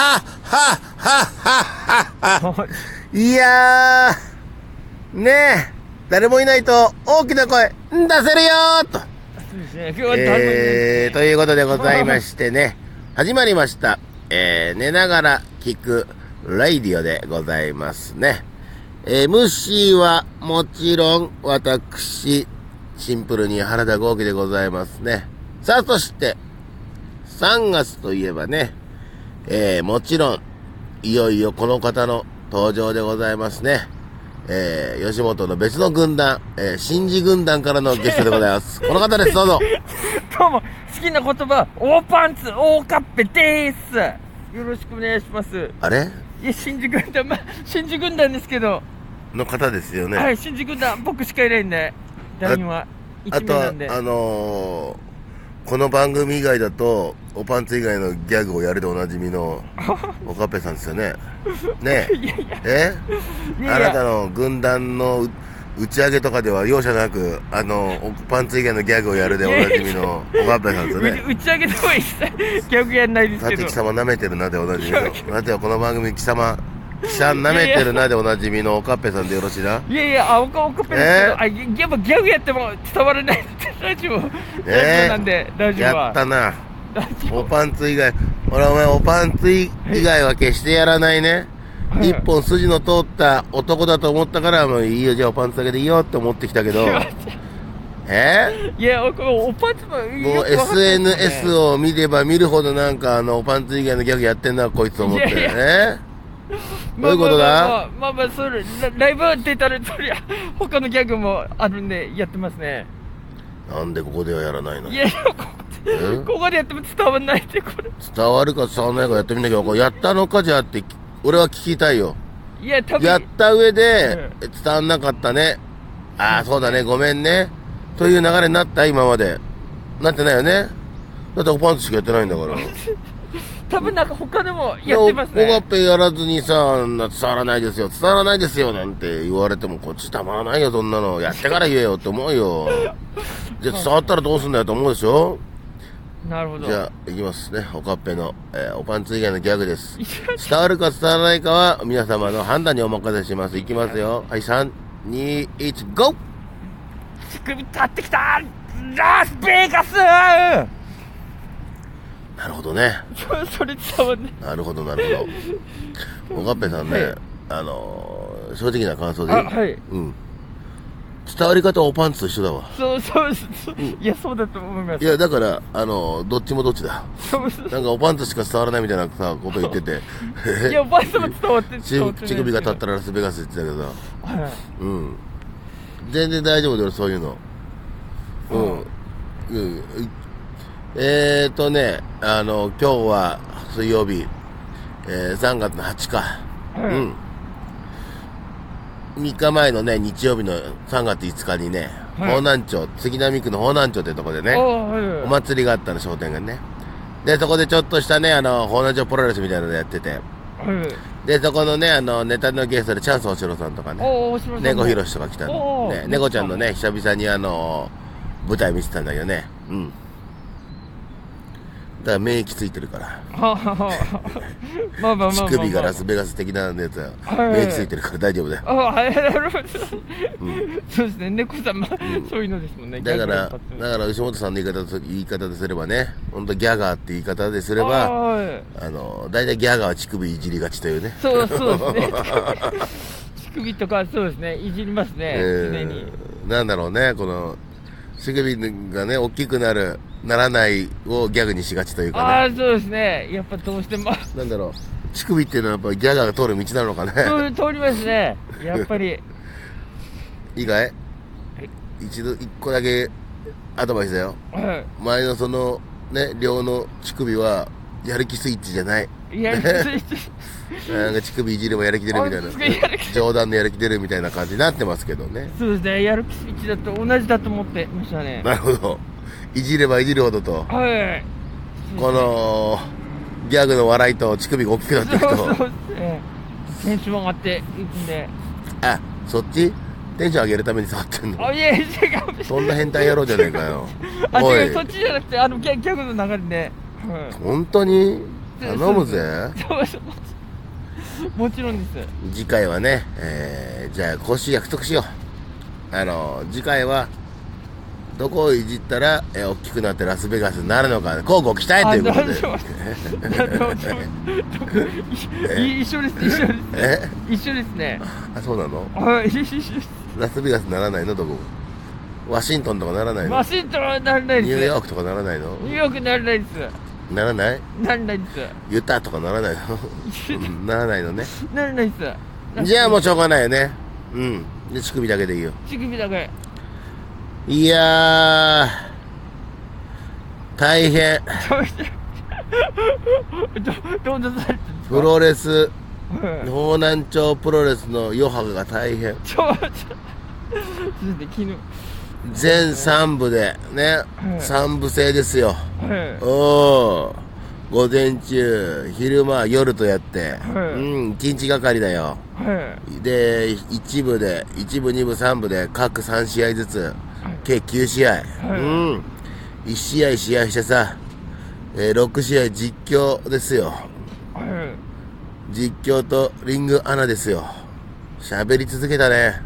ははははははいやー、ねえ、誰もいないと大きな声、出せるよーと。えー、ということでございましてね、始まりました。えー、寝ながら聞くライディオでございますね。えー、MC はもちろん私、シンプルに原田豪輝でございますね。さあ、そして、3月といえばね、えー、もちろん、いよいよこの方の登場でございますね。えー、吉本の別の軍団、えー、新次軍団からのゲストでございます。この方です、どうぞ。どうも、好きな言葉、大パンツ、大カッペでーす。よろしくお願いします。あれ？いや、新宿軍団、まあ、新宿軍団ですけど、の方ですよね。はい、新宿軍団、僕しかいないんで、団員はあとはあのー、この番組以外だと、おパンツ以外のギャグをやるでおなじみの、おかっぺさんですよね。ねえ？いやいや、あなたの軍団のう打ち上げとかでは容赦なく、あの、おパンツ以外のギャグをやるでおなじみの、おかっぺさんですよね。打ち上げでも一切ギャグやんないですさけど。て貴様舐めてるなでおなじみの。さてはこの番組貴様、貴さん舐めてるなでおなじみのおかっぺさんでよろしいないやいや、あ、おかおかっぺですけど、えあ、ギやっぱギャグやっても伝わらない。って、ラジオ、ラジオなんで、ラジオやは。ったな。ラジオ。おパンツ以外、俺お前おパンツ以外は決してやらないね。はい。一本筋の通った男だと思ったから、もういいよ、じゃあおパンツだけでいいよって思ってきたけど、え？いや、おおパンツももうよくわかってるんですね SNS を見れば見るほどなんかあの、おパンツ以外のギャグやってんな、こいつと思って。いやいえ？どういうことだ？まあまあまあまあまあ、それ、ラライブ出たら、そりゃ、他のギャグもあるんで、やってますね。なんでここではやらないの？いやここえここでやっても伝わんないって、これ。伝わるか伝わらないかやってみなきゃやったのかじゃあって、俺は聞きたいよ。いや、多分。やった上で、伝わんなかったね。ああ、そうだね、ごめんね。という流れになった今まで。なってないよね。だっておパンツしかやってないんだから。多分なんか他でもやってますおおがっね。ぺやらずにさ、な伝わらないですよ、伝わらないですよ、なんて言われても、こっちたまらないよ、そんなの。やってから言えよって思うよ。じゃあ伝わったらどうすんだよと思うでしょ？なるほど。じゃあ、いきますね。おかっぺの、えーおパンツ以外のギャグです。伝わるか伝わらないかは、皆様の判断にお任せします。いきますよ。はい、3、2、1、GO! 乳首立ってきたラスベガスなるほどね。そ それ伝わんなるほど、なるほど。おかっぺさんね、はいあのー正直な感想ではいうん。伝わり方はおパンツと一緒だわ。そうそうそう。いや、そうだと思います。いや、だから、あのーどっちもどっちだ。そうそうなんかおパンツしか伝わらないみたいなさ、こと言ってて。いや、おばあさんも伝わって 乳首が立ったらラスベガスって言ってたけどさ。はい。うん。全然大丈夫だよ、そういうの。うん。うん。えーとね、あの、今日は水曜日、えー、3月の8日。はいうん。3日前のね、日曜日の3月5日にね、はい方南町、杉並区の方南町ってとこでね、お祭りがあったの、商店街ね。で、そこでちょっとしたね、あの、方南町プロレスみたいなのやってて、はい。で、そこのね、あの、ネタのゲストでチャンスおしろさんとかね、猫ひろしとか来たの。ね、猫ちゃんのね、久々にあの、舞台見てたんだけどね。うん。だから免疫ついてるから。まあまあまあまあ、まあ。乳首がラスベガス的なやつは、はい免疫ついてるから大丈夫だよ。あはい、なるほど。そうですね、猫さん、まあ、そういうのですもんね。だから、だから吉本さんの言い方と、言い方ですればね、本当ギャガーって言い方ですれあば、はいあの、大体ギャガーは乳首いじりがちというね。そう、そうですね。乳首とか、そうですね、いじりますね、え常に。ー、なんだろうね、この、乳首がね、大きくなる、ならないをギャグにしがちというかね。ああ、そうですね。やっぱどうしても、なんだろう、乳首っていうのはやっぱギャガーが通る道なのかね。通りますね。やっぱり。いいかい？一度、一個だけアドバイスだよ。は前のその、ね、両の乳首は、やる気スイッチじゃない。い。いや、なんか乳首いじればやる気出るみたいあ乳首やるな。気冗談でやる気出るみたいな感じになってますけどね。そうですね、やる気スイッチだと同じだと思ってましたね。なるほど。いじればいじるほどと、はい。この、ギャグの笑いと乳首が大きくなっていくと、そうそうですね。テンション上がっていくんで。あ、そっち？テンション上げるために触ってんのあ、いや、違う。そんな変態野郎じゃねえかよ。あ、違う、そっちじゃなくて、あの、ギャギャグの流れで。はい。本当に？頼むぜもちろんです次回はね、えー、じゃあ更新約束しようあの次回はどこをいじったら、えー大きくなってラスベガスになるのかこうご期待ということで。一緒です一緒ですえ一緒ですね。あそうなの？はい一緒です。ラスベガスならないのどこワシントンとかならないの？ワシントンはならないです。ニューヨークとかならないの？ニューヨークならないです。ならない？ならないです。ユタとかならないの？うんならないのね。ならないです。じゃあもうしょうがないよね。うん。で乳首だけでいいよ。乳首だけいやー大変。プロレスはい方南町プロレスの余波が大変。全3部でねうん3部制ですよはいおー午前中昼間夜とやってはいうん1日がかりだよはいで1部で1部2部3部で各3試合ずつ計9試合、うん。1試合試合してさ、えー6試合実況ですよ。はい。実況とリングアナですよ。喋り続けたね。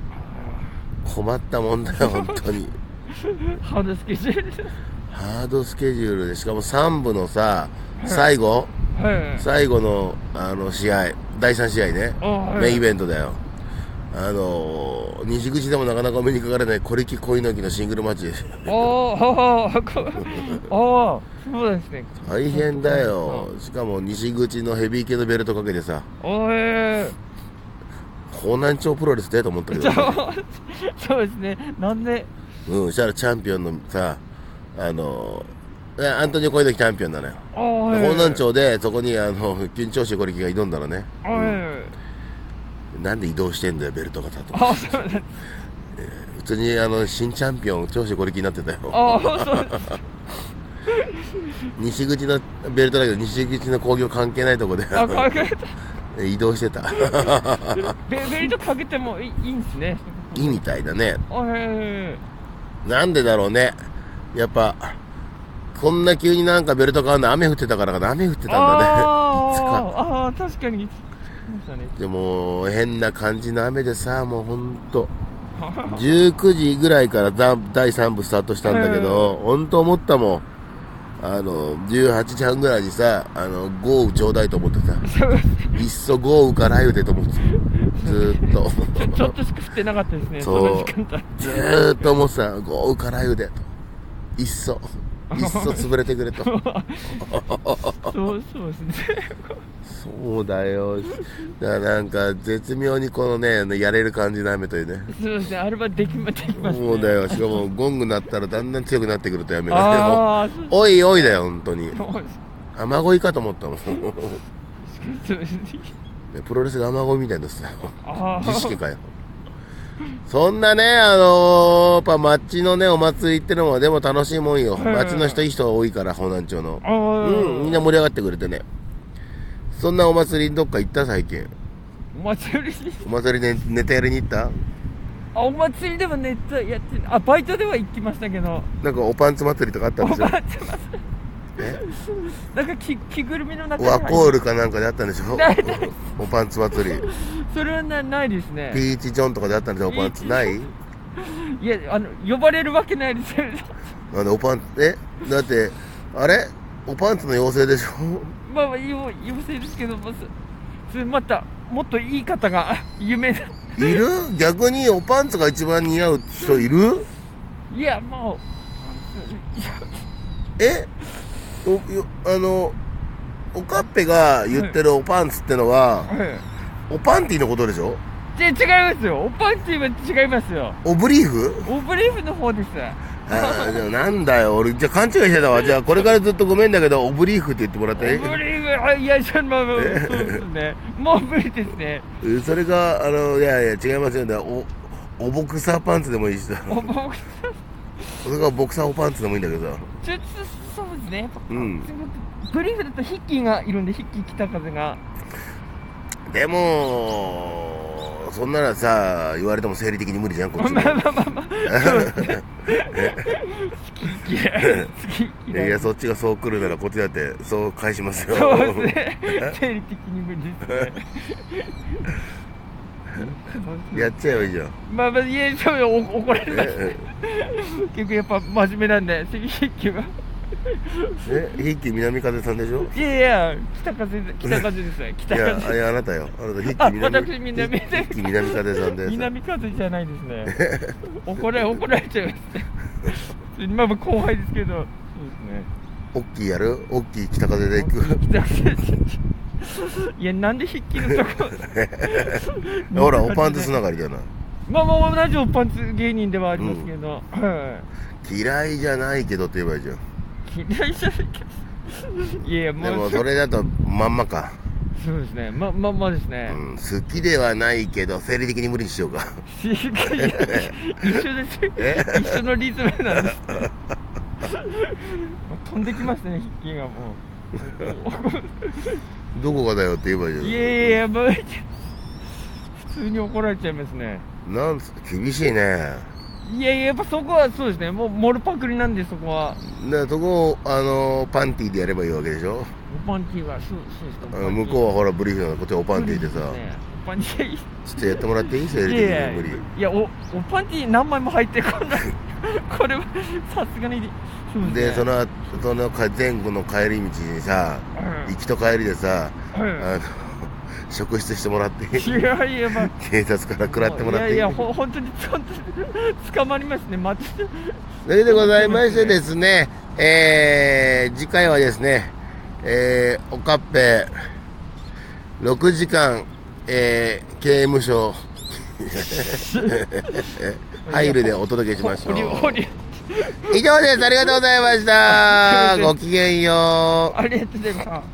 困ったもんだよ 本当に。ハードスケジュールハードスケジュールでしかも3部のさ最後？はい。最後のあの試合第3試合ね。メインイベントだよあのー西口でもなかなかお目にかかれない小力恋の木のシングルマッチですおーあーこあーそうですね。大変だよ。しかも西口のヘビー系のベルトかけてさ。おえ方南町プロレスだと思ったけー、ど、そうそうですね。なんで？うん、そしたらチャンピオンのさあのアントニオ小木チャンピオンなのよ。あーはい方南町でそこにあの緊張して小力が挑んだらね、はいなんで移動してんだよベルトがさと。あそうです普通にあの新チャンピオン長州小力になってたよ。あーそう。です西口のベルトだけど西口の工業関係ないとこであかけ 移動してた。ベベルトかけてもいいいいんですね。いいみたいだね。なんでだろうね。やっぱこんな急になんかベルト変わるの雨降ってたからかな。雨降ってたんだね。いつか。あーあー確かにでも変な感じの雨でさもうほんと。19時ぐらいからザ第3部スタートしたんだけど、本当思ったもん。あの18時半ぐらいにさあの豪雨ちょうだいと思ってさいっそ豪雨か雷雨でと思ってた。ずーっと。ちょっとしか降ってなかったですねそう。ずーっと思ってた。豪雨か雷雨でと。いっそいっそ潰れてくれと。そうそうですねそうだよ。だからなんか絶妙にこのねやれる感じの雨というね。そうですね。あれはできまできますね。そうだよ。しかもゴング鳴ったらだんだん強くなってくると雨が。ね。おいおいだよ本当に。そうです雨乞いかと思ったもん。プロレスが雨乞いみたいになってたよ儀式かよそんなねあのー、やっぱ町のねお祭りってのもでも楽しいもんよ。はい町の人いい人が多いから方南町の。あうんみんな盛り上がってくれてね。そんなお祭りどっか行った最近？お祭り？にお祭りでネタやりに行った？あお祭りでもネットやってあバイトでは行きましたけど。なんかおパンツ祭りとかあったんでしょ？おばあちゃまえなんか着着ぐるみの中にワ入っコールかなんかであったんでしょ？ないおパンツ祭り。それはなないですね。ピーチジョンとかであったんでしょ？おパンツ？ない？いやあの呼ばれるわけないですよ。なんでおパンえ？だってあれ？おパンツの妖精でしょ？まあまあ言う言うせいですけどもそそれまたもっといい方が有名ないる？逆におパンツが一番似合う人いる？いやもういやえ？あのおかっぺが言ってるおパンツってのは、はい。おパンティのことでしょ？違いますよ。おパンティは違いますよ。オブリーフ？オブリーフの方です。あーでもなんだよ。俺じゃあ勘違いしてたわ。じゃあこれからずっとごめんだけどオブリーフって言ってもらっオてブリーフあいやちょっとまあまあそうですね。もう無理ですね。えそれがあのいやいや違いますよ。ねおおボクサーパンツでもいいし。さお僕それがボクサーおパンツでもいいんだけどさ。ちょっとそうですねうんブリーフだとヒッキーがいるんでヒッキー北風がでもそんならさ、言われても生理的に無理じゃん、こっちもまあ。まあまあまあ、い。や、そっちがそう来るなら、こっちだって、そう返しますよ。そうですね。生理的に無理ですね。やっちゃえばいいじゃん。まあまあ、いえ、そうよ、お怒られましたえ。結構やっぱ真面目なんで、赤筆記は。え、筆記南風さんでしょ？いやいや、北風で、北風ですね。いや、北風。あいやあなたよ。あなた筆記あ南私南筆記南風さんです。南風じゃないですね。怒られ、怒られちゃいますね。今も後輩ですけど、そう大きいやる？大きい北風で行く？ですね。北風。いや、なんで筆記のとこ？ほら、おパンツつながりじゃない。まあまあ、同じおパンツ芸人ではありますけど、は嫌いじゃないけどって言えばいいじゃん。い。嫌いじゃないけど。いやいや、もう、でもそれだとまんまか。そうですね。ま、ま、まですね。うん、好きではないけど、生理的に無理にしようか。いやいや一緒ですえ一緒のリズムなんですもう飛んできますね筆記がもどこがだよって言えばいいじゃん。ういやいやいやもう普通に怒られちゃいますねなんす厳しいね。いやいややっぱそこはそうですね。もうモルパクリなんでそこは。だからそこを、あのパンティーでやればいいわけでしょ？おパンティーはそうそうですあの向こうはほらブリーフなのこっちはおパンティーでさ、おパンティー。ちょっとやってもらっていい？生理的いやいやに無理？いやおおパンティー何枚も入ってこな。いこれはさすがにそうで、その、そのか前後の帰り道にさ、うん。行きと帰りでさ、うん。あの、職質してもらっていやいやまあ警察から食らってもらっていやいやほ本当に本当に捕まりますね待ってそれでございましてですね、えー、次回はですね、えー、おかっぺ、6時間、えー、刑務所、入るでお届けしましょう。以上です。ありがとうございました。ごきげんよう。ありがとうございます